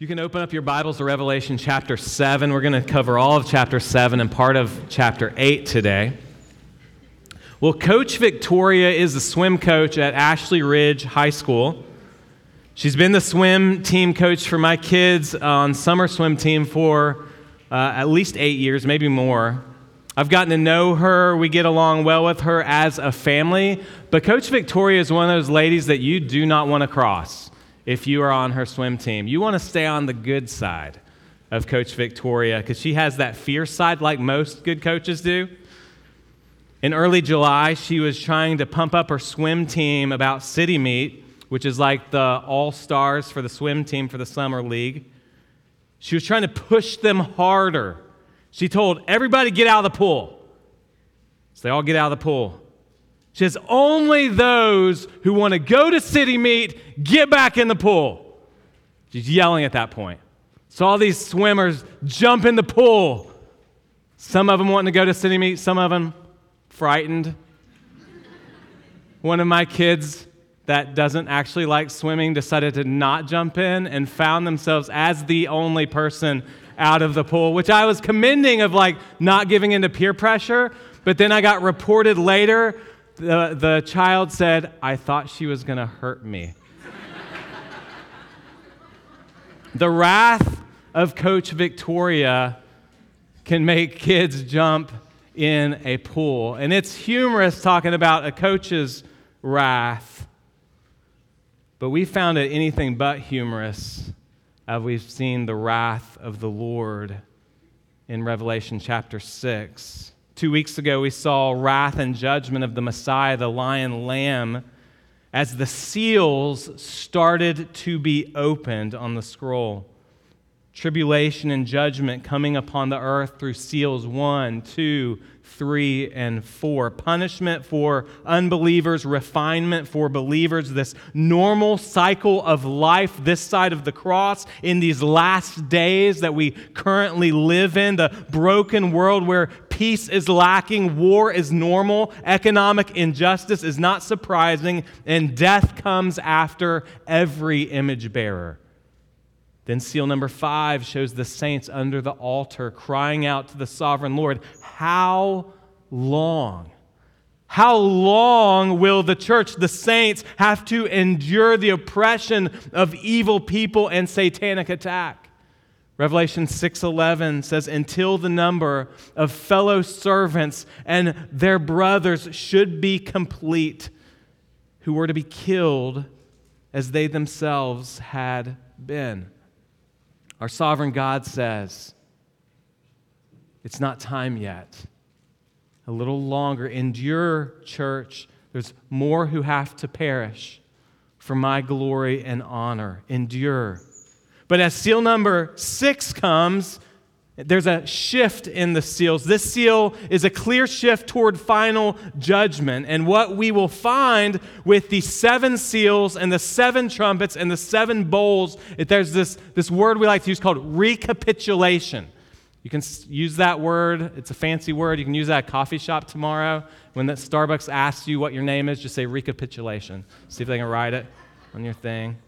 You can open up your Bibles to Revelation chapter 7. We're going to cover all of chapter 7 and part of chapter 8 today. Well, Coach Victoria is the swim coach at Ashley Ridge High School. She's been the swim team coach for my kids on summer swim team for uh, at least eight years, maybe more. I've gotten to know her. We get along well with her as a family. But Coach Victoria is one of those ladies that you do not want to cross if you are on her swim team. You want to stay on the good side of Coach Victoria because she has that fierce side like most good coaches do. In early July, she was trying to pump up her swim team about City Meet, which is like the all stars for the swim team for the Summer League. She was trying to push them harder. She told everybody, get out of the pool. So they all get out of the pool. She says, only those who want to go to city meet get back in the pool. She's yelling at that point. So all these swimmers jump in the pool. Some of them wanting to go to city meet, some of them frightened. One of my kids that doesn't actually like swimming decided to not jump in and found themselves as the only person out of the pool, which I was commending of like not giving into peer pressure. But then I got reported later the, the child said, I thought she was going to hurt me. the wrath of Coach Victoria can make kids jump in a pool. And it's humorous talking about a coach's wrath. But we found it anything but humorous as we've seen the wrath of the Lord in Revelation chapter 6. Two weeks ago, we saw wrath and judgment of the Messiah, the lion lamb, as the seals started to be opened on the scroll. Tribulation and judgment coming upon the earth through seals one, two, 3 and 4. Punishment for unbelievers, refinement for believers, this normal cycle of life this side of the cross in these last days that we currently live in, the broken world where peace is lacking, war is normal, economic injustice is not surprising, and death comes after every image bearer. Then, seal number five shows the saints under the altar crying out to the sovereign Lord, How long? How long will the church, the saints, have to endure the oppression of evil people and satanic attack? Revelation 6:11 says until the number of fellow servants and their brothers should be complete who were to be killed as they themselves had been. Our sovereign God says, It's not time yet. A little longer. Endure, church. There's more who have to perish for my glory and honor. Endure. But as seal number six comes, there's a shift in the seals. This seal is a clear shift toward final judgment. And what we will find with the seven seals and the seven trumpets and the seven bowls, there's this, this word we like to use called recapitulation. You can use that word. It's a fancy word. You can use that at a coffee shop tomorrow. When that Starbucks asks you what your name is, just say recapitulation. See if they can write it on your thing.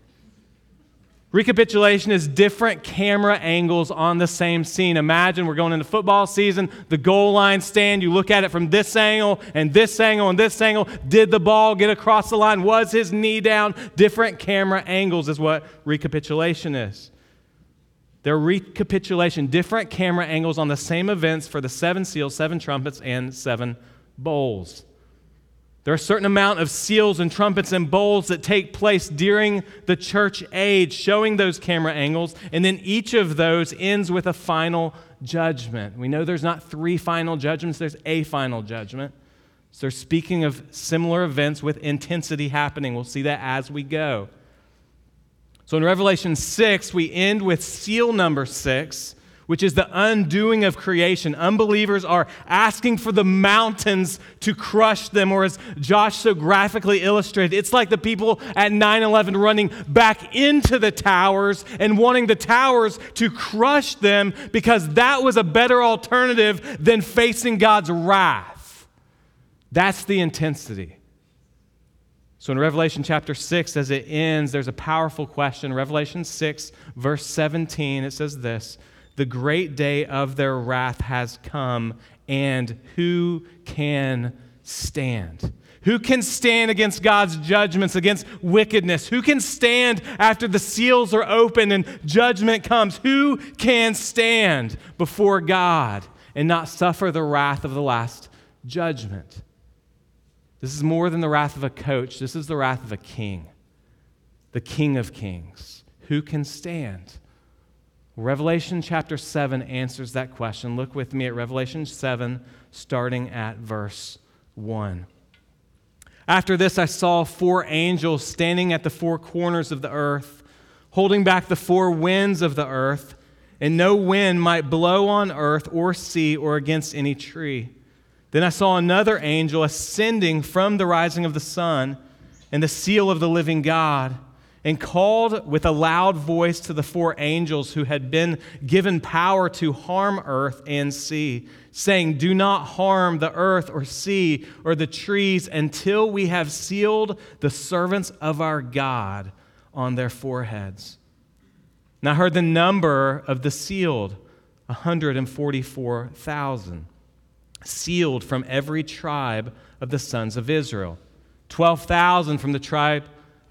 Recapitulation is different camera angles on the same scene. Imagine we're going into football season, the goal line stand, you look at it from this angle and this angle and this angle. Did the ball get across the line? Was his knee down? Different camera angles is what recapitulation is. They're recapitulation, different camera angles on the same events for the seven seals, seven trumpets, and seven bowls. There are a certain amount of seals and trumpets and bowls that take place during the church age, showing those camera angles, and then each of those ends with a final judgment. We know there's not three final judgments, there's a final judgment. So they're speaking of similar events with intensity happening. We'll see that as we go. So in Revelation 6, we end with seal number 6 which is the undoing of creation. Unbelievers are asking for the mountains to crush them, or as Josh so graphically illustrated, it's like the people at 9 11 running back into the towers and wanting the towers to crush them because that was a better alternative than facing God's wrath. That's the intensity. So in Revelation chapter 6, as it ends, there's a powerful question. Revelation 6, verse 17, it says this The great day of their wrath has come, and who can stand? Who can stand against God's judgments, against wickedness? Who can stand after the seals are opened and judgment comes? Who can stand before God and not suffer the wrath of the last judgment? This is more than the wrath of a coach. This is the wrath of a king, the king of kings. Who can stand? Revelation chapter 7 answers that question. Look with me at Revelation 7, starting at verse 1. After this, I saw four angels standing at the four corners of the earth, holding back the four winds of the earth, and no wind might blow on earth or sea or against any tree. Then I saw another angel ascending from the rising of the sun and the seal of the living God, and called with a loud voice to the four angels who had been given power to harm earth and sea, saying, Do not harm the earth or sea or the trees until we have sealed the servants of our God on their foreheads. And I heard the number of the sealed 144,000 sealed from every tribe of the sons of Israel. 12,000 from the tribe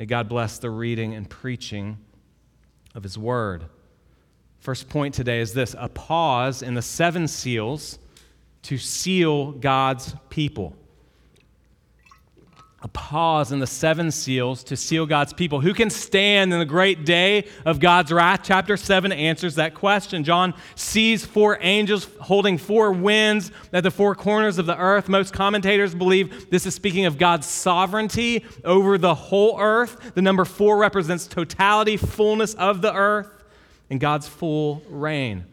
May God bless the reading and preaching of His Word. First point today is this a pause in the seven seals to seal God's people a pause in the seven seals to seal God's people. Who can stand in the great day of God's wrath? Chapter 7 answers that question. John sees four angels holding four winds at the four corners of the earth. Most commentators believe this is speaking of God's sovereignty over the whole earth. The number four represents totality, fullness of the earth, and God's full reign.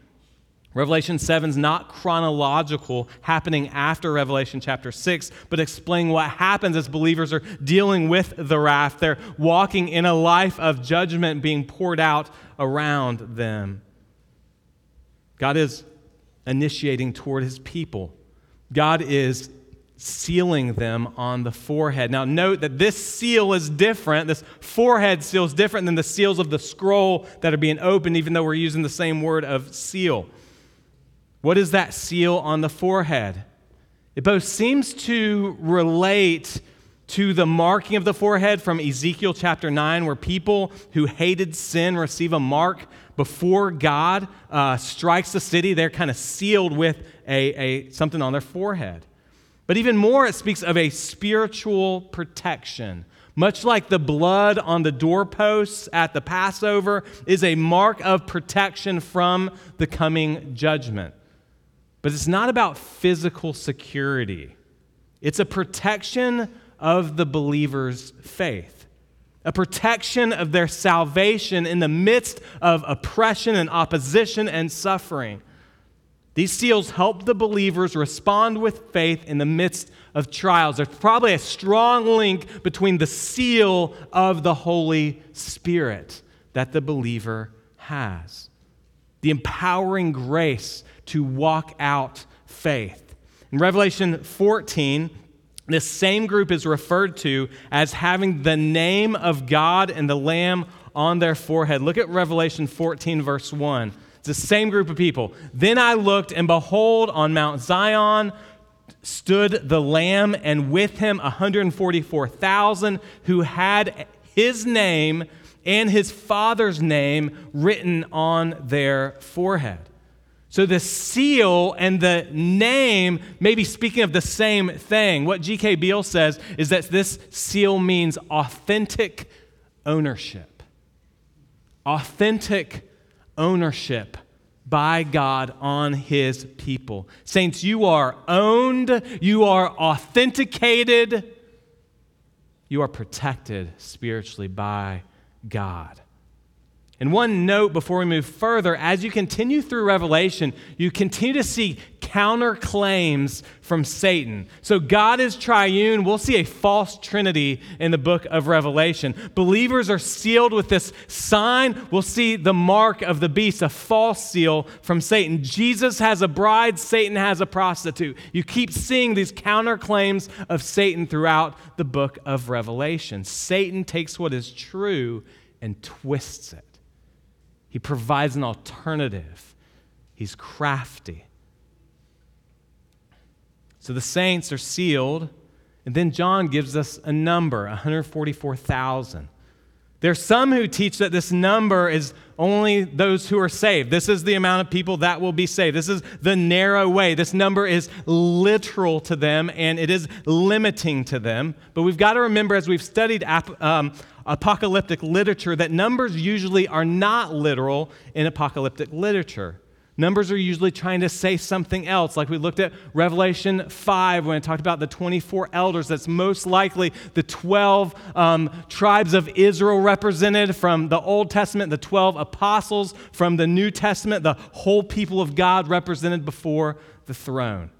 Revelation 7 is not chronological, happening after Revelation chapter 6, but explaining what happens as believers are dealing with the wrath. They're walking in a life of judgment being poured out around them. God is initiating toward his people, God is sealing them on the forehead. Now, note that this seal is different. This forehead seal is different than the seals of the scroll that are being opened, even though we're using the same word of seal. What is that seal on the forehead? It both seems to relate to the marking of the forehead from Ezekiel chapter 9, where people who hated sin receive a mark before God uh, strikes the city. They're kind of sealed with a, a, something on their forehead. But even more, it speaks of a spiritual protection. Much like the blood on the doorposts at the Passover is a mark of protection from the coming judgment. But it's not about physical security, it's a protection of the believer's faith, a protection of their salvation in the midst of oppression and opposition and suffering. These seals help the believers respond with faith in the midst of trials. There's probably a strong link between the seal of the Holy Spirit that the believer has, the empowering grace to walk out faith. In Revelation 14, this same group is referred to as having the name of God and the Lamb on their forehead. Look at Revelation 14, verse 1. It's the same group of people. Then I looked, and behold, on Mount Zion stood the Lamb, and with him 144,000 who had his name and his father's name written on their forehead. So the seal and the name may be speaking of the same thing. What G.K. Beale says is that this seal means authentic ownership. Authentic ownership by God on his people. Saints, you are owned, you are authenticated, you are protected spiritually by God. And one note before we move further as you continue through Revelation, you continue to see counterclaims from Satan. So God is triune. We'll see a false trinity in the book of Revelation. Believers are sealed with this sign. We'll see the mark of the beast, a false seal from Satan. Jesus has a bride, Satan has a prostitute. You keep seeing these counterclaims of Satan throughout the book of Revelation. Satan takes what is true and twists it. He provides an alternative. He's crafty. So the saints are sealed, and then John gives us a number 144,000. There are some who teach that this number is only those who are saved. This is the amount of people that will be saved. This is the narrow way. This number is literal to them and it is limiting to them. But we've got to remember, as we've studied um, apocalyptic literature, that numbers usually are not literal in apocalyptic literature. Numbers are usually trying to say something else, like we looked at Revelation 5 when it talked about the 24 elders. That's most likely the 12 um, tribes of Israel represented from the Old Testament, the 12 apostles from the New Testament, the whole people of God represented before the throne.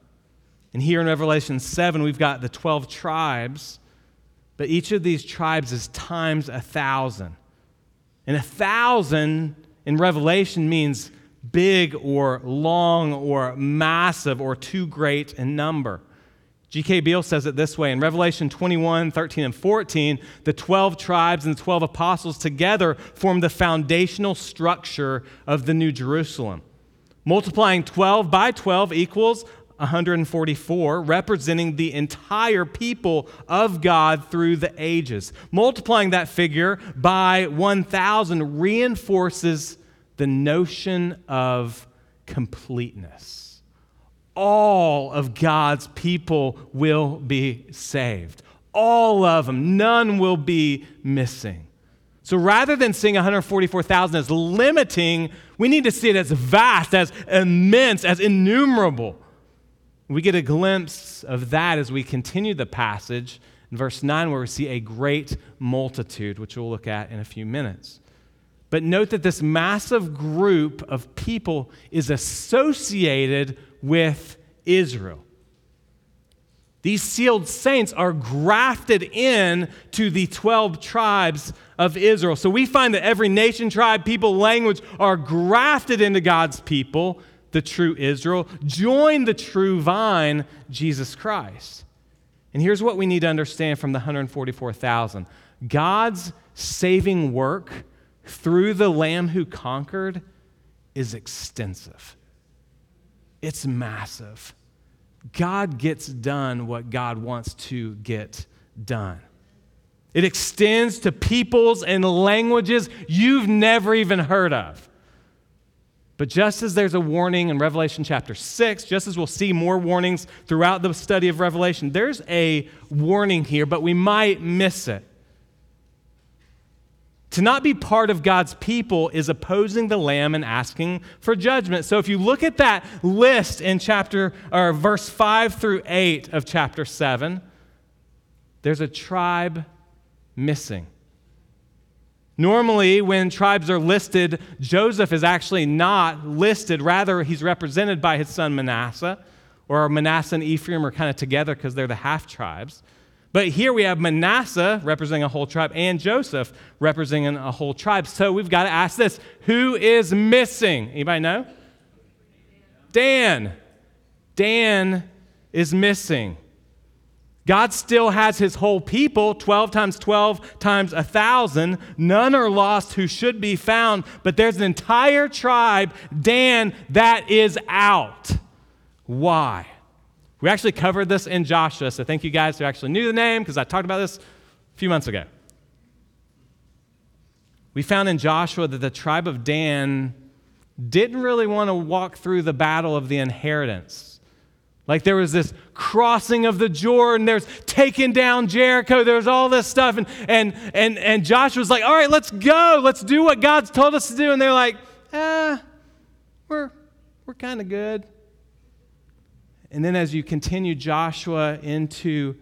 And here in Revelation 7, we've got the 12 tribes, but each of these tribes is times a thousand. And a thousand in Revelation means big or long or massive or too great in number. G.K. Beale says it this way in Revelation 21, 13, and 14, the 12 tribes and the 12 apostles together form the foundational structure of the New Jerusalem. Multiplying 12 by 12 equals 144, representing the entire people of God through the ages. Multiplying that figure by 1,000 reinforces the notion of completeness. All of God's people will be saved. All of them. None will be missing. So rather than seeing 144,000 as limiting, we need to see it as vast, as immense, as innumerable. We get a glimpse of that as we continue the passage in verse 9, where we see a great multitude, which we'll look at in a few minutes. But note that this massive group of people is associated with Israel. These sealed saints are grafted in to the 12 tribes of Israel. So we find that every nation, tribe, people, language are grafted into God's people, the true Israel, join the true vine, Jesus Christ. And here's what we need to understand from the 144,000 God's saving work through the Lamb who conquered is extensive, it's massive. God gets done what God wants to get done. It extends to peoples and languages you've never even heard of. But just as there's a warning in Revelation chapter 6, just as we'll see more warnings throughout the study of Revelation, there's a warning here, but we might miss it. To not be part of God's people is opposing the lamb and asking for judgment. So if you look at that list in chapter or verse 5 through 8 of chapter 7, there's a tribe missing. Normally, when tribes are listed, Joseph is actually not listed. Rather, he's represented by his son Manasseh, or Manasseh and Ephraim are kind of together because they're the half tribes. But here we have Manasseh representing a whole tribe and Joseph representing a whole tribe. So we've got to ask this who is missing? Anybody know? Dan. Dan is missing. God still has his whole people, 12 times 12 times a 1,000. None are lost who should be found, but there's an entire tribe, Dan, that is out. Why? We actually covered this in Joshua, so thank you guys who actually knew the name because I talked about this a few months ago. We found in Joshua that the tribe of Dan didn't really want to walk through the battle of the inheritance. Like there was this crossing of the Jordan, there's taking down Jericho, there's all this stuff. And, and, and, and Joshua's like, all right, let's go, let's do what God's told us to do. And they're like, ah, we're, we're kind of good. And then as you continue Joshua into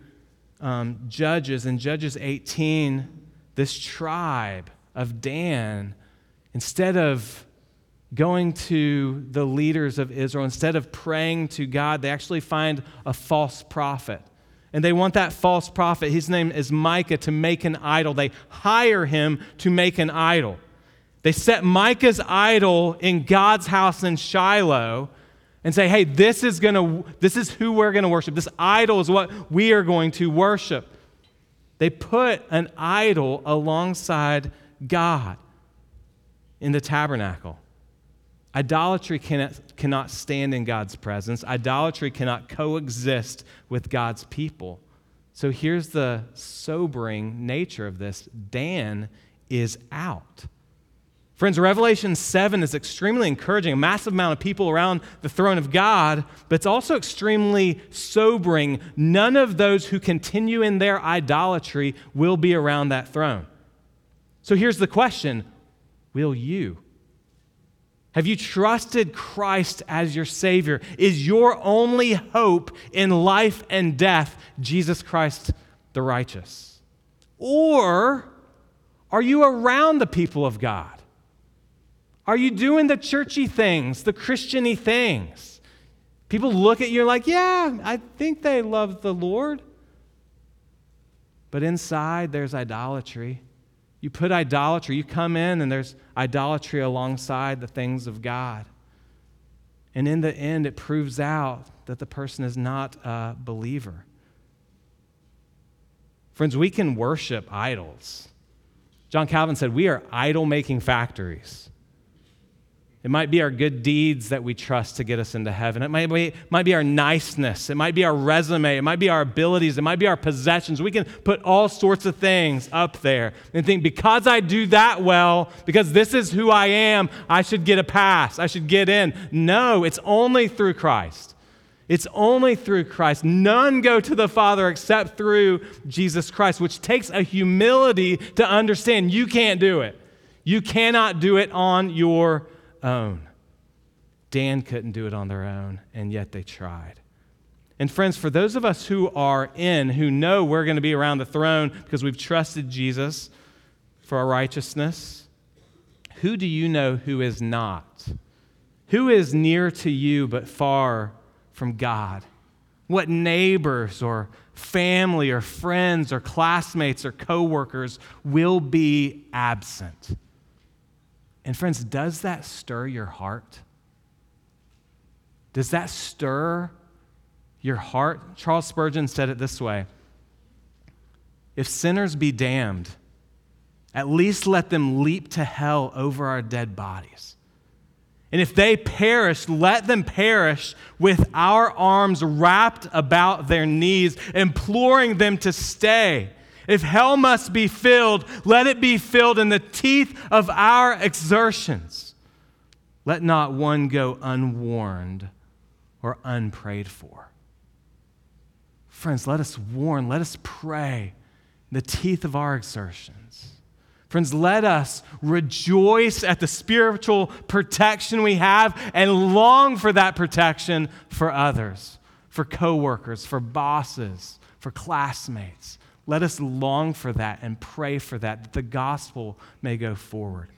um, Judges, in Judges 18, this tribe of Dan, instead of going to the leaders of Israel, instead of praying to God, they actually find a false prophet. And they want that false prophet, his name is Micah, to make an idol. They hire him to make an idol. They set Micah's idol in God's house in Shiloh and say, hey, this is, gonna, this is who we're going to worship. This idol is what we are going to worship. They put an idol alongside God in the tabernacle. Idolatry cannot, cannot stand in God's presence. Idolatry cannot coexist with God's people. So here's the sobering nature of this Dan is out. Friends, Revelation 7 is extremely encouraging, a massive amount of people around the throne of God, but it's also extremely sobering. None of those who continue in their idolatry will be around that throne. So here's the question Will you? Have you trusted Christ as your Savior? Is your only hope in life and death Jesus Christ the righteous? Or are you around the people of God? Are you doing the churchy things, the Christiany things? People look at you like, yeah, I think they love the Lord. But inside, there's idolatry. You put idolatry, you come in and there's idolatry alongside the things of God. And in the end, it proves out that the person is not a believer. Friends, we can worship idols. John Calvin said, We are idol making factories. It might be our good deeds that we trust to get us into heaven. It might be, might be our niceness. It might be our resume. It might be our abilities. It might be our possessions. We can put all sorts of things up there and think, because I do that well, because this is who I am, I should get a pass. I should get in. No, it's only through Christ. It's only through Christ. None go to the Father except through Jesus Christ, which takes a humility to understand you can't do it. You cannot do it on your own. Dan couldn't do it on their own, and yet they tried. And friends, for those of us who are in, who know we're going to be around the throne because we've trusted Jesus for our righteousness, who do you know who is not? Who is near to you but far from God? What neighbors or family or friends or classmates or coworkers will be absent? And friends, does that stir your heart? Does that stir your heart? Charles Spurgeon said it this way If sinners be damned, at least let them leap to hell over our dead bodies. And if they perish, let them perish with our arms wrapped about their knees, imploring them to stay. If hell must be filled, let it be filled in the teeth of our exertions. Let not one go unwarned or unprayed for. Friends, let us warn, let us pray in the teeth of our exertions. Friends, let us rejoice at the spiritual protection we have and long for that protection for others, for coworkers, for bosses, for classmates let us long for that and pray for that, that the gospel may go forward.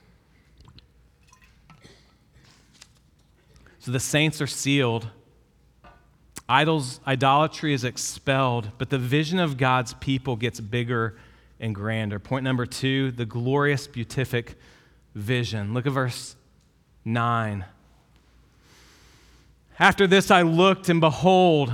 So the saints are sealed. Idols, idolatry is expelled, but the vision of God's people gets bigger and grander. Point number two the glorious beatific vision. Look at verse 9. After this I looked, and behold,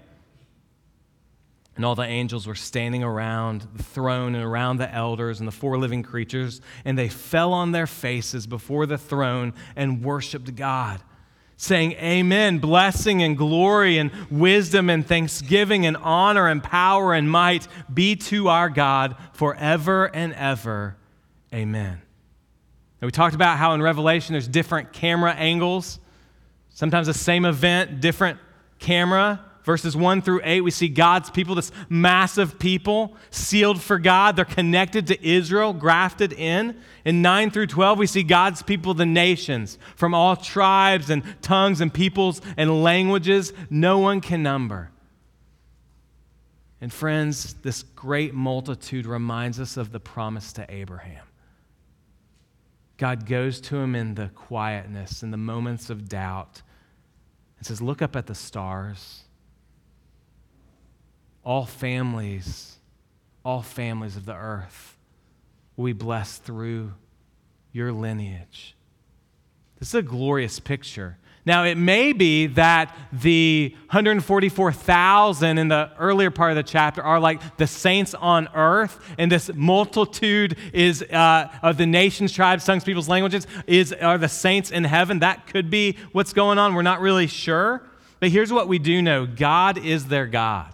And all the angels were standing around the throne and around the elders and the four living creatures, and they fell on their faces before the throne and worshiped God, saying, Amen. Blessing and glory and wisdom and thanksgiving and honor and power and might be to our God forever and ever. Amen. And we talked about how in Revelation there's different camera angles Sometimes the same event, different camera. Verses 1 through 8, we see God's people, this massive people, sealed for God. They're connected to Israel, grafted in. In 9 through 12, we see God's people, the nations, from all tribes and tongues and peoples and languages, no one can number. And friends, this great multitude reminds us of the promise to Abraham. God goes to him in the quietness, in the moments of doubt, and says, Look up at the stars. All families, all families of the earth will be blessed through your lineage. This is a glorious picture. Now, it may be that the 144,000 in the earlier part of the chapter are like the saints on earth, and this multitude is uh, of the nations, tribes, tongues, peoples, languages is are the saints in heaven. That could be what's going on. We're not really sure, but here's what we do know: God is their God,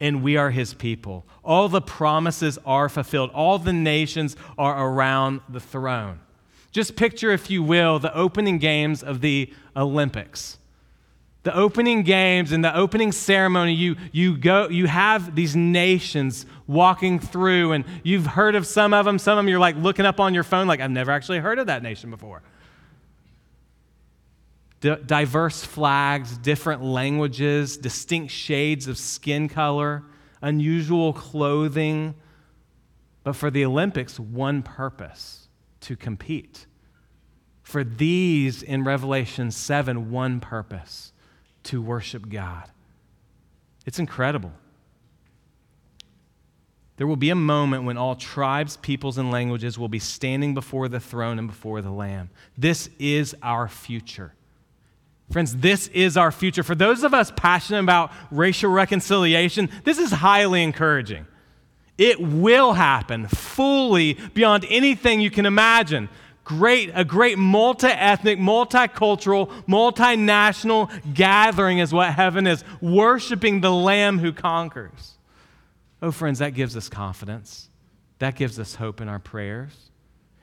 and we are His people. All the promises are fulfilled. All the nations are around the throne. Just picture, if you will, the opening games of the Olympics. The opening games and the opening ceremony, you, you, go, you have these nations walking through, and you've heard of some of them. Some of them you're like looking up on your phone, like, I've never actually heard of that nation before. Diverse flags, different languages, distinct shades of skin color, unusual clothing. But for the Olympics, one purpose to compete. For these in Revelation 7, one purpose to worship God. It's incredible. There will be a moment when all tribes, peoples, and languages will be standing before the throne and before the Lamb. This is our future. Friends, this is our future. For those of us passionate about racial reconciliation, this is highly encouraging. It will happen fully beyond anything you can imagine. Great, a great multi ethnic, multicultural, multinational gathering is what heaven is, worshiping the Lamb who conquers. Oh, friends, that gives us confidence. That gives us hope in our prayers.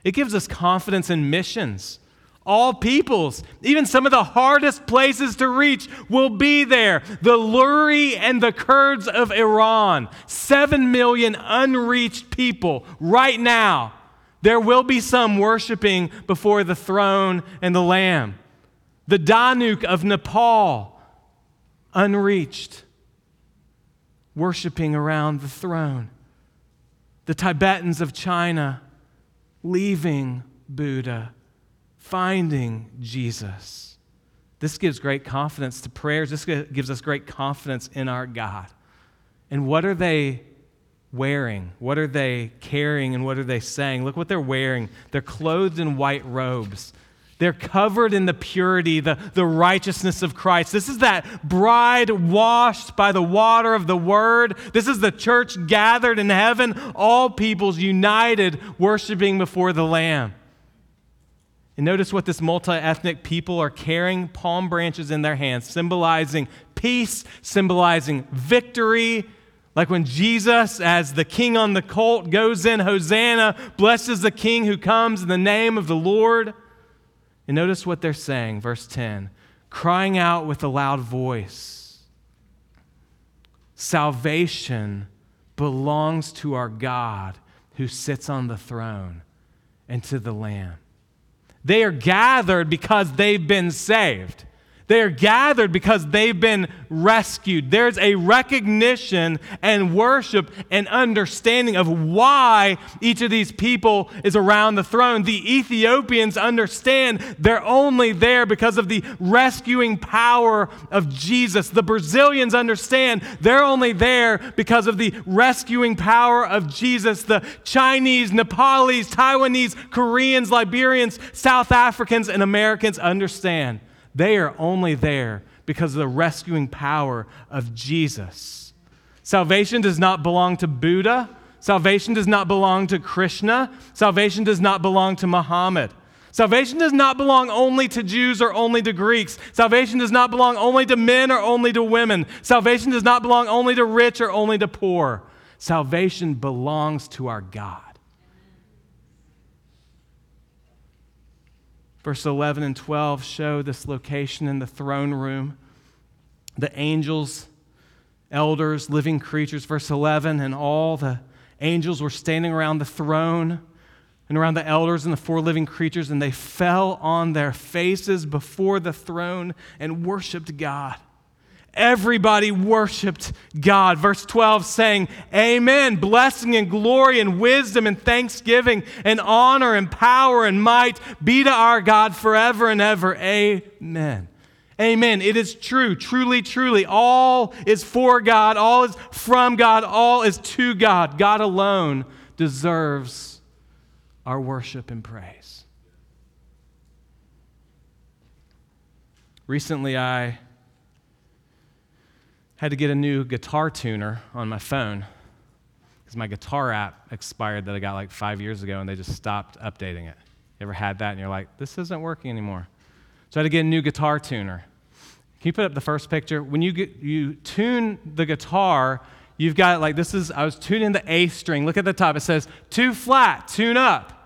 It gives us confidence in missions all peoples, even some of the hardest places to reach, will be there. The Luri and the Kurds of Iran, seven million unreached people right now. There will be some worshiping before the throne and the Lamb. The Dhanuk of Nepal, unreached, worshiping around the throne. The Tibetans of China, leaving Buddha finding Jesus. This gives great confidence to prayers. This gives us great confidence in our God. And what are they wearing? What are they carrying? And what are they saying? Look what they're wearing. They're clothed in white robes. They're covered in the purity, the, the righteousness of Christ. This is that bride washed by the water of the word. This is the church gathered in heaven, all peoples united, worshiping before the Lamb. And notice what this multi ethnic people are carrying palm branches in their hands, symbolizing peace, symbolizing victory. Like when Jesus, as the king on the colt, goes in, Hosanna, blesses the king who comes in the name of the Lord. And notice what they're saying, verse 10 crying out with a loud voice Salvation belongs to our God who sits on the throne and to the Lamb. They are gathered because they've been saved. They are gathered because they've been rescued. There's a recognition and worship and understanding of why each of these people is around the throne. The Ethiopians understand they're only there because of the rescuing power of Jesus. The Brazilians understand they're only there because of the rescuing power of Jesus. The Chinese, Nepalese, Taiwanese, Koreans, Liberians, South Africans, and Americans understand they are only there because of the rescuing power of Jesus. Salvation does not belong to Buddha. Salvation does not belong to Krishna. Salvation does not belong to Muhammad. Salvation does not belong only to Jews or only to Greeks. Salvation does not belong only to men or only to women. Salvation does not belong only to rich or only to poor. Salvation belongs to our God. Verse 11 and 12 show this location in the throne room. The angels, elders, living creatures. Verse 11, and all the angels were standing around the throne and around the elders and the four living creatures, and they fell on their faces before the throne and worshiped God. Everybody worshiped God. Verse 12 saying, Amen. Blessing and glory and wisdom and thanksgiving and honor and power and might be to our God forever and ever. Amen. Amen. It is true, truly, truly. All is for God, all is from God, all is to God. God alone deserves our worship and praise. Recently, I had to get a new guitar tuner on my phone because my guitar app expired that I got like five years ago and they just stopped updating it. You ever had that and you're like, this isn't working anymore? So I had to get a new guitar tuner. Can you put up the first picture? When you, get, you tune the guitar, you've got like this is, I was tuning the A string. Look at the top. It says, two flat, tune up.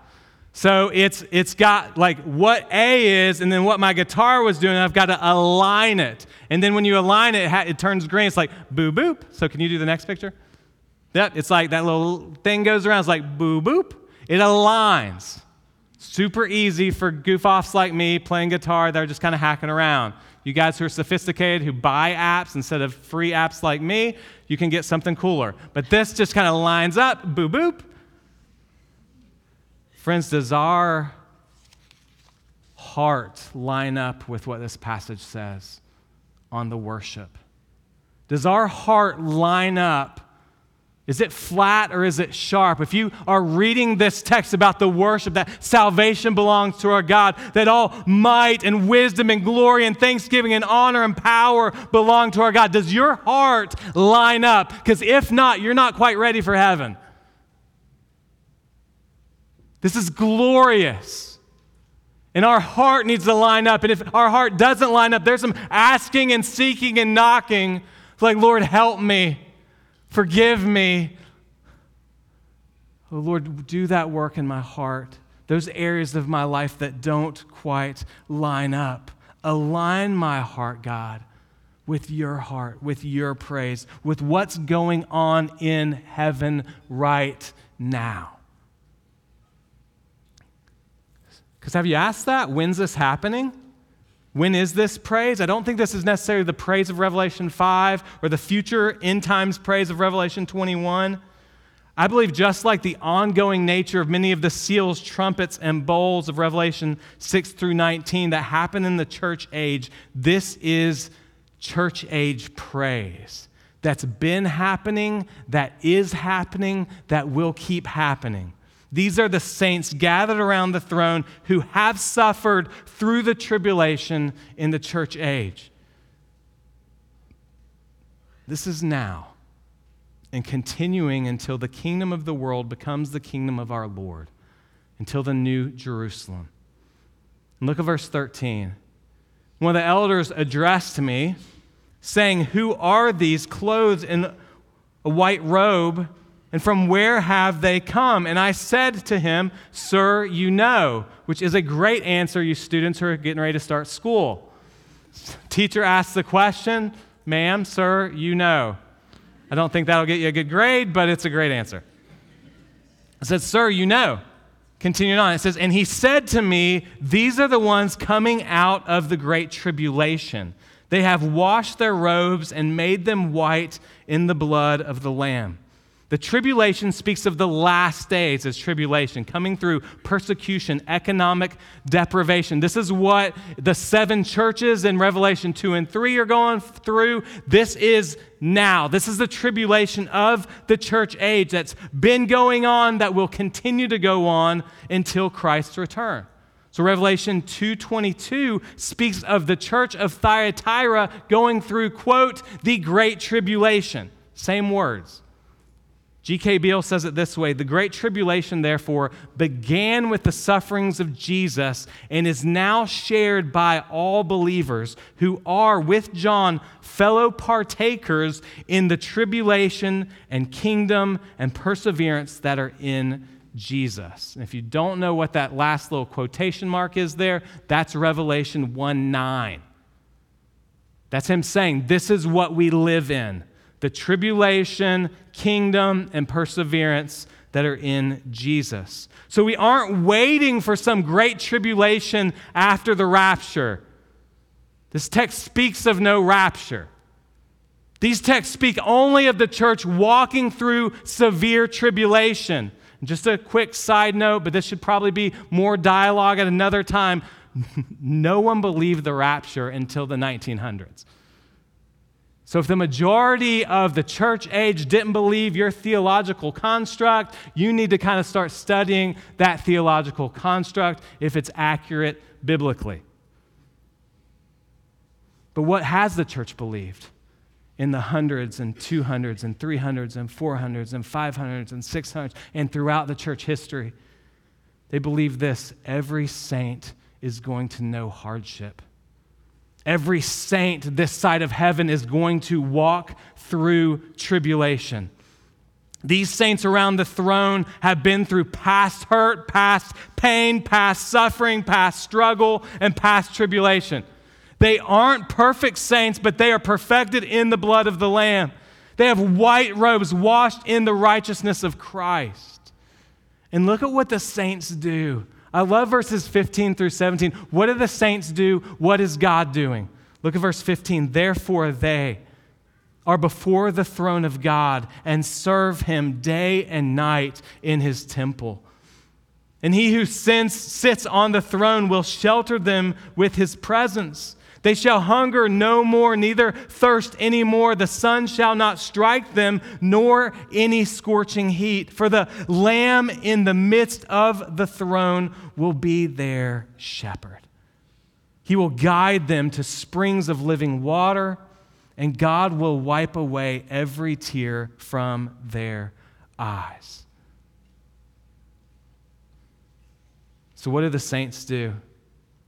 So it's, it's got like what A is and then what my guitar was doing. I've got to align it. And then when you align it, it, ha- it turns green. It's like boo boop. So can you do the next picture? Yep, it's like that little thing goes around. It's like boo boop. It aligns. Super easy for goof offs like me playing guitar that are just kind of hacking around. You guys who are sophisticated, who buy apps instead of free apps like me, you can get something cooler. But this just kind of lines up, boo boop, Friends, does our heart line up with what this passage says on the worship? Does our heart line up? Is it flat or is it sharp? If you are reading this text about the worship, that salvation belongs to our God, that all might and wisdom and glory and thanksgiving and honor and power belong to our God, does your heart line up? Because if not, you're not quite ready for heaven. This is glorious. And our heart needs to line up. And if our heart doesn't line up, there's some asking and seeking and knocking. Like, Lord, help me. Forgive me. Oh, Lord, do that work in my heart. Those areas of my life that don't quite line up. Align my heart, God, with your heart, with your praise, with what's going on in heaven right now. Because have you asked that? When's this happening? When is this praise? I don't think this is necessarily the praise of Revelation 5 or the future end times praise of Revelation 21. I believe just like the ongoing nature of many of the seals, trumpets, and bowls of Revelation 6 through 19 that happen in the church age, this is church age praise that's been happening, that is happening, that will keep happening. These are the saints gathered around the throne who have suffered through the tribulation in the church age. This is now and continuing until the kingdom of the world becomes the kingdom of our Lord, until the new Jerusalem. And look at verse 13. One of the elders addressed me, saying, Who are these clothed in a white robe? And from where have they come? And I said to him, Sir, you know, which is a great answer, you students who are getting ready to start school. Teacher asks the question, Ma'am, sir, you know. I don't think that'll get you a good grade, but it's a great answer. I said, Sir, you know. Continuing on, it says, And he said to me, These are the ones coming out of the great tribulation. They have washed their robes and made them white in the blood of the Lamb. The tribulation speaks of the last days as tribulation, coming through persecution, economic deprivation. This is what the seven churches in Revelation 2 and 3 are going through. This is now. This is the tribulation of the church age that's been going on, that will continue to go on until Christ's return. So Revelation 2:22 speaks of the church of Thyatira going through quote the great tribulation. Same words. G.K. Beale says it this way The Great Tribulation, therefore, began with the sufferings of Jesus and is now shared by all believers who are, with John, fellow partakers in the tribulation and kingdom and perseverance that are in Jesus. And if you don't know what that last little quotation mark is there, that's Revelation 1 9. That's him saying, This is what we live in the tribulation, kingdom, and perseverance that are in Jesus. So we aren't waiting for some great tribulation after the rapture. This text speaks of no rapture. These texts speak only of the church walking through severe tribulation. Just a quick side note, but this should probably be more dialogue at another time. no one believed the rapture until the 1900s. So, if the majority of the church age didn't believe your theological construct, you need to kind of start studying that theological construct if it's accurate biblically. But what has the church believed in the hundreds and 200s and 300s and 400s and 500s and 600s and throughout the church history? They believe this every saint is going to know hardship. Every saint this side of heaven is going to walk through tribulation. These saints around the throne have been through past hurt, past pain, past suffering, past struggle, and past tribulation. They aren't perfect saints, but they are perfected in the blood of the Lamb. They have white robes washed in the righteousness of Christ. And look at what the saints do. I love verses 15 through 17. What do the saints do? What is God doing? Look at verse 15. Therefore, they are before the throne of God and serve him day and night in his temple. And he who sits on the throne will shelter them with his presence. They shall hunger no more, neither thirst any more. The sun shall not strike them, nor any scorching heat. For the Lamb in the midst of the throne will be their shepherd. He will guide them to springs of living water, and God will wipe away every tear from their eyes. So, what do the saints do?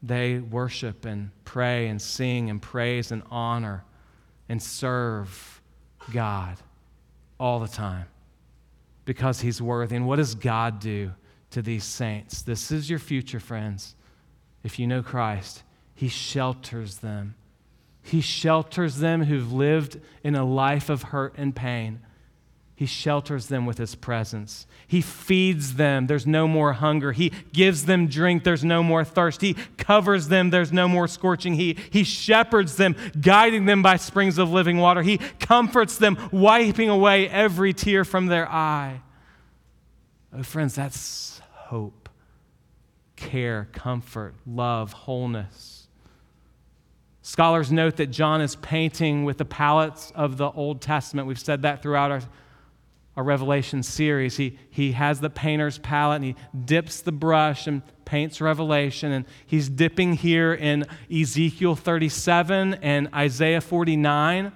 They worship and pray and sing and praise and honor and serve God all the time because He's worthy. And what does God do to these saints? This is your future, friends. If you know Christ, He shelters them. He shelters them who've lived in a life of hurt and pain. He shelters them with his presence. He feeds them. There's no more hunger. He gives them drink. There's no more thirst. He covers them. There's no more scorching heat. He shepherds them, guiding them by springs of living water. He comforts them, wiping away every tear from their eye. Oh, friends, that's hope, care, comfort, love, wholeness. Scholars note that John is painting with the palettes of the Old Testament. We've said that throughout our our Revelation series. He, he has the painter's palette and he dips the brush and paints Revelation. And he's dipping here in Ezekiel 37 and Isaiah 49.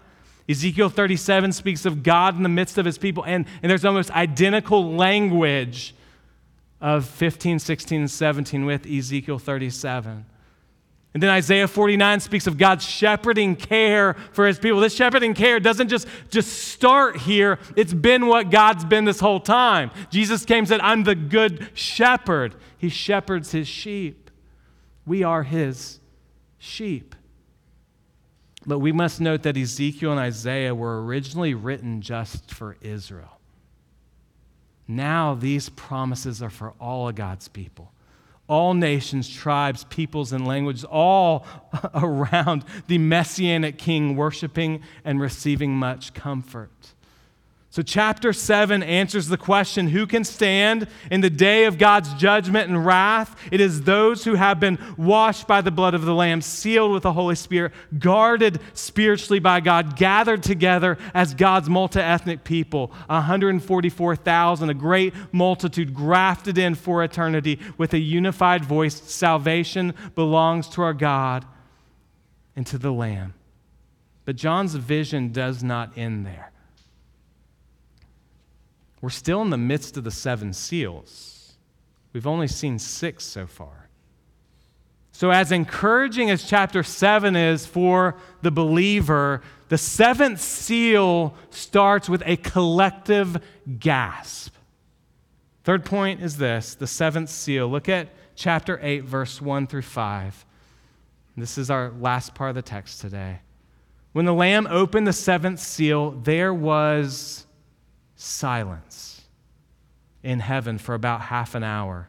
Ezekiel 37 speaks of God in the midst of his people, and, and there's almost identical language of 15, 16, and 17 with Ezekiel 37. And then Isaiah 49 speaks of God's shepherding care for his people. This shepherding care doesn't just, just start here, it's been what God's been this whole time. Jesus came and said, I'm the good shepherd. He shepherds his sheep. We are his sheep. But we must note that Ezekiel and Isaiah were originally written just for Israel. Now these promises are for all of God's people all nations, tribes, peoples, and languages, all around the messianic king, worshiping and receiving much comfort. So, chapter 7 answers the question who can stand in the day of God's judgment and wrath? It is those who have been washed by the blood of the Lamb, sealed with the Holy Spirit, guarded spiritually by God, gathered together as God's multi ethnic people 144,000, a great multitude grafted in for eternity with a unified voice. Salvation belongs to our God and to the Lamb. But John's vision does not end there. We're still in the midst of the seven seals. We've only seen six so far. So, as encouraging as chapter 7 is for the believer, the seventh seal starts with a collective gasp. Third point is this the seventh seal. Look at chapter 8, verse 1 through 5. This is our last part of the text today. When the Lamb opened the seventh seal, there was silence in heaven for about half an hour.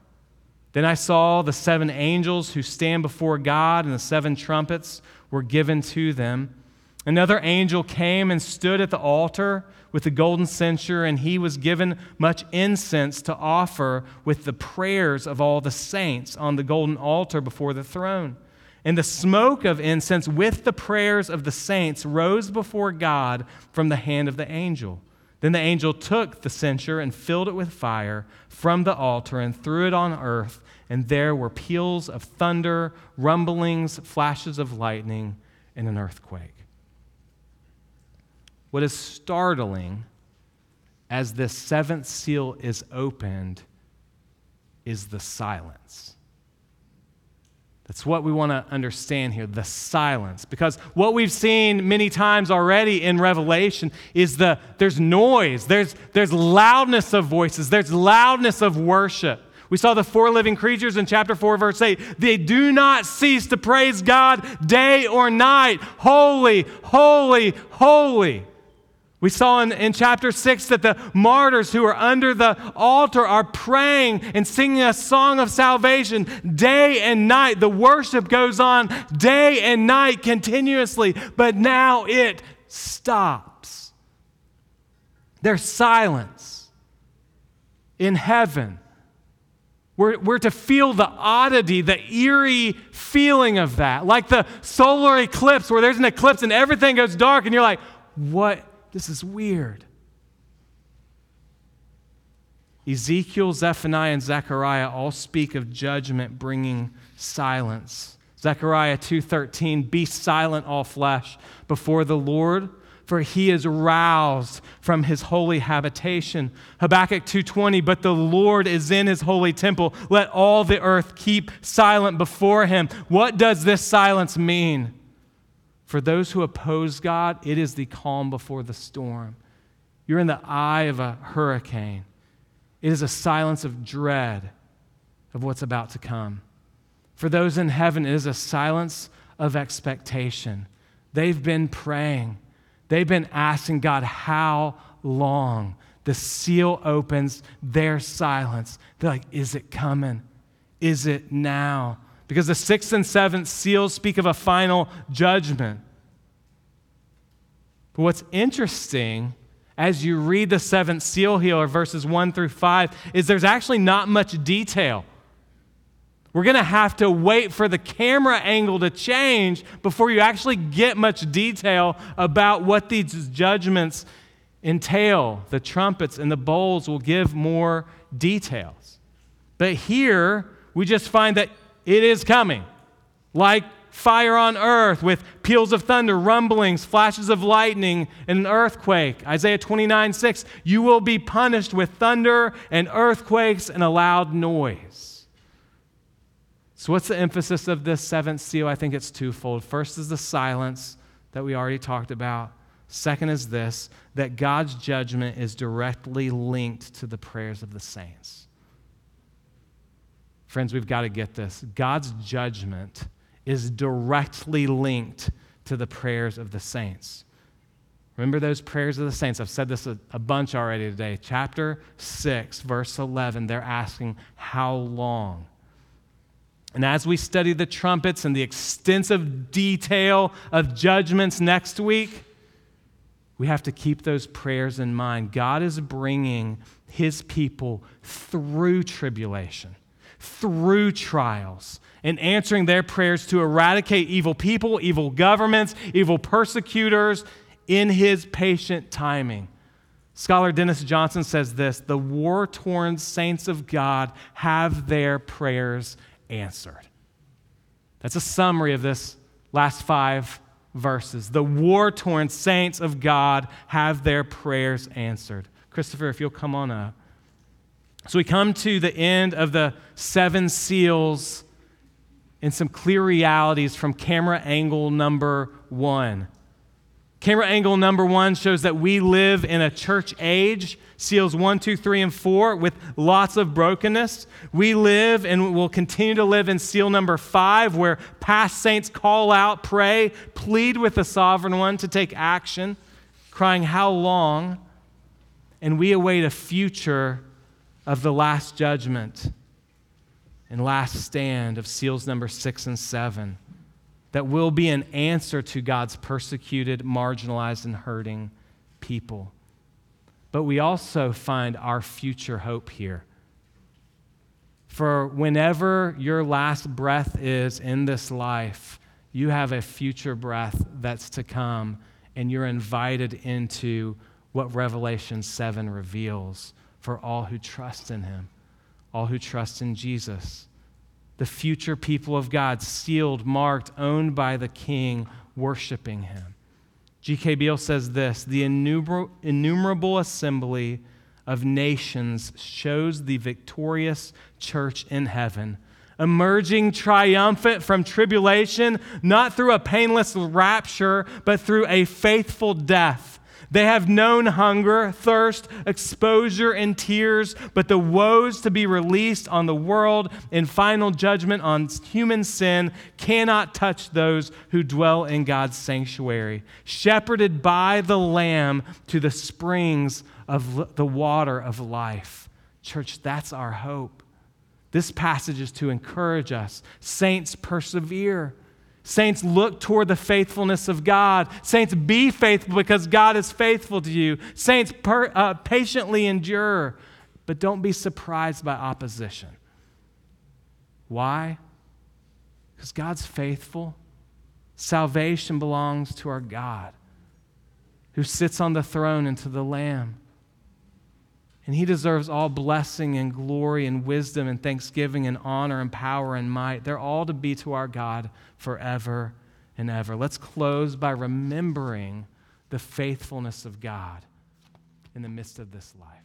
Then I saw the seven angels who stand before God, and the seven trumpets were given to them. Another angel came and stood at the altar with the golden censer, and he was given much incense to offer with the prayers of all the saints on the golden altar before the throne. And the smoke of incense with the prayers of the saints rose before God from the hand of the angel. Then the angel took the censer and filled it with fire from the altar and threw it on earth, and there were peals of thunder, rumblings, flashes of lightning, and an earthquake. What is startling as this seventh seal is opened is the silence. That's what we want to understand here the silence. Because what we've seen many times already in Revelation is the there's noise, there's, there's loudness of voices, there's loudness of worship. We saw the four living creatures in chapter 4, verse 8. They do not cease to praise God day or night. Holy, holy, holy. We saw in, in chapter 6 that the martyrs who are under the altar are praying and singing a song of salvation day and night. The worship goes on day and night continuously, but now it stops. There's silence in heaven. We're, we're to feel the oddity, the eerie feeling of that. Like the solar eclipse, where there's an eclipse and everything goes dark, and you're like, what? This is weird. Ezekiel, Zephaniah, and Zechariah all speak of judgment bringing silence. Zechariah 2:13 Be silent all flesh before the Lord for he is roused from his holy habitation. Habakkuk 2:20 But the Lord is in his holy temple let all the earth keep silent before him. What does this silence mean? For those who oppose God, it is the calm before the storm. You're in the eye of a hurricane. It is a silence of dread of what's about to come. For those in heaven, it is a silence of expectation. They've been praying, they've been asking God, How long? The seal opens, their silence. They're like, Is it coming? Is it now? Because the sixth and seventh seals speak of a final judgment. But what's interesting as you read the seventh seal here, verses 1 through 5, is there's actually not much detail. We're going to have to wait for the camera angle to change before you actually get much detail about what these judgments entail. The trumpets and the bowls will give more details. But here, we just find that it is coming. Like fire on earth with peals of thunder, rumblings, flashes of lightning, and an earthquake. Isaiah 29 6. You will be punished with thunder and earthquakes and a loud noise. So, what's the emphasis of this seventh seal? I think it's twofold. First is the silence that we already talked about. Second is this that God's judgment is directly linked to the prayers of the saints. Friends, we've got to get this. God's judgment is directly linked to the prayers of the saints. Remember those prayers of the saints? I've said this a, a, bunch already today. Chapter 6, verse 11, they're asking, How long? And as we study the trumpets and the extensive detail of judgments next week, we have to keep those prayers in mind. God is bringing his people through tribulation through trials and answering their prayers to eradicate evil people, evil governments, evil persecutors in his patient timing. Scholar Dennis Johnson says this the war torn saints of God have their prayers answered. That's a summary of this last five verses. The war torn saints of God have their prayers answered. Christopher, if you'll come on up. So we come to the end of the seven seals and some clear realities from camera angle number one. Camera angle number one shows that we live in a church age, seals one, two, three, and four, with lots of brokenness. We live and will continue to live in seal number five, where past saints call out, pray, plead with the sovereign one to take action, crying, How long? And we await a future of the last judgment and last stand of seals number six and seven that will be an answer to God's persecuted, marginalized, and hurting people. But we also find our future hope here. For whenever your last breath is in this life, you have a future breath that's to come, and you're invited into what Revelation 7 reveals for all who trust in Him, all who trust in Jesus the future people of God, sealed, marked, owned by the King, worshiping him. G.K. Beale says this The innumerable assembly of nations shows the victorious church in heaven, emerging triumphant from tribulation, not through a painless rapture, but through a faithful death they have known hunger, thirst, exposure, and tears, but the woes to be released on the world in final judgment on human sin cannot touch those who dwell in God's sanctuary, shepherded by the Lamb to the springs of the water of life. Church, that's our hope. This passage is to encourage us. Saints, persevere. Saints, look toward the faithfulness of God. Saints, be faithful because God is faithful to you. Saints, per, uh, patiently endure, but don't be surprised by opposition. Why? Because God's faithful. Salvation belongs to our God who sits on the throne and to the Lamb. And he deserves all blessing and glory and wisdom and thanksgiving and honor and power and might. They're all to be to our God forever and ever. Let's close by remembering the faithfulness of God in the midst of this life.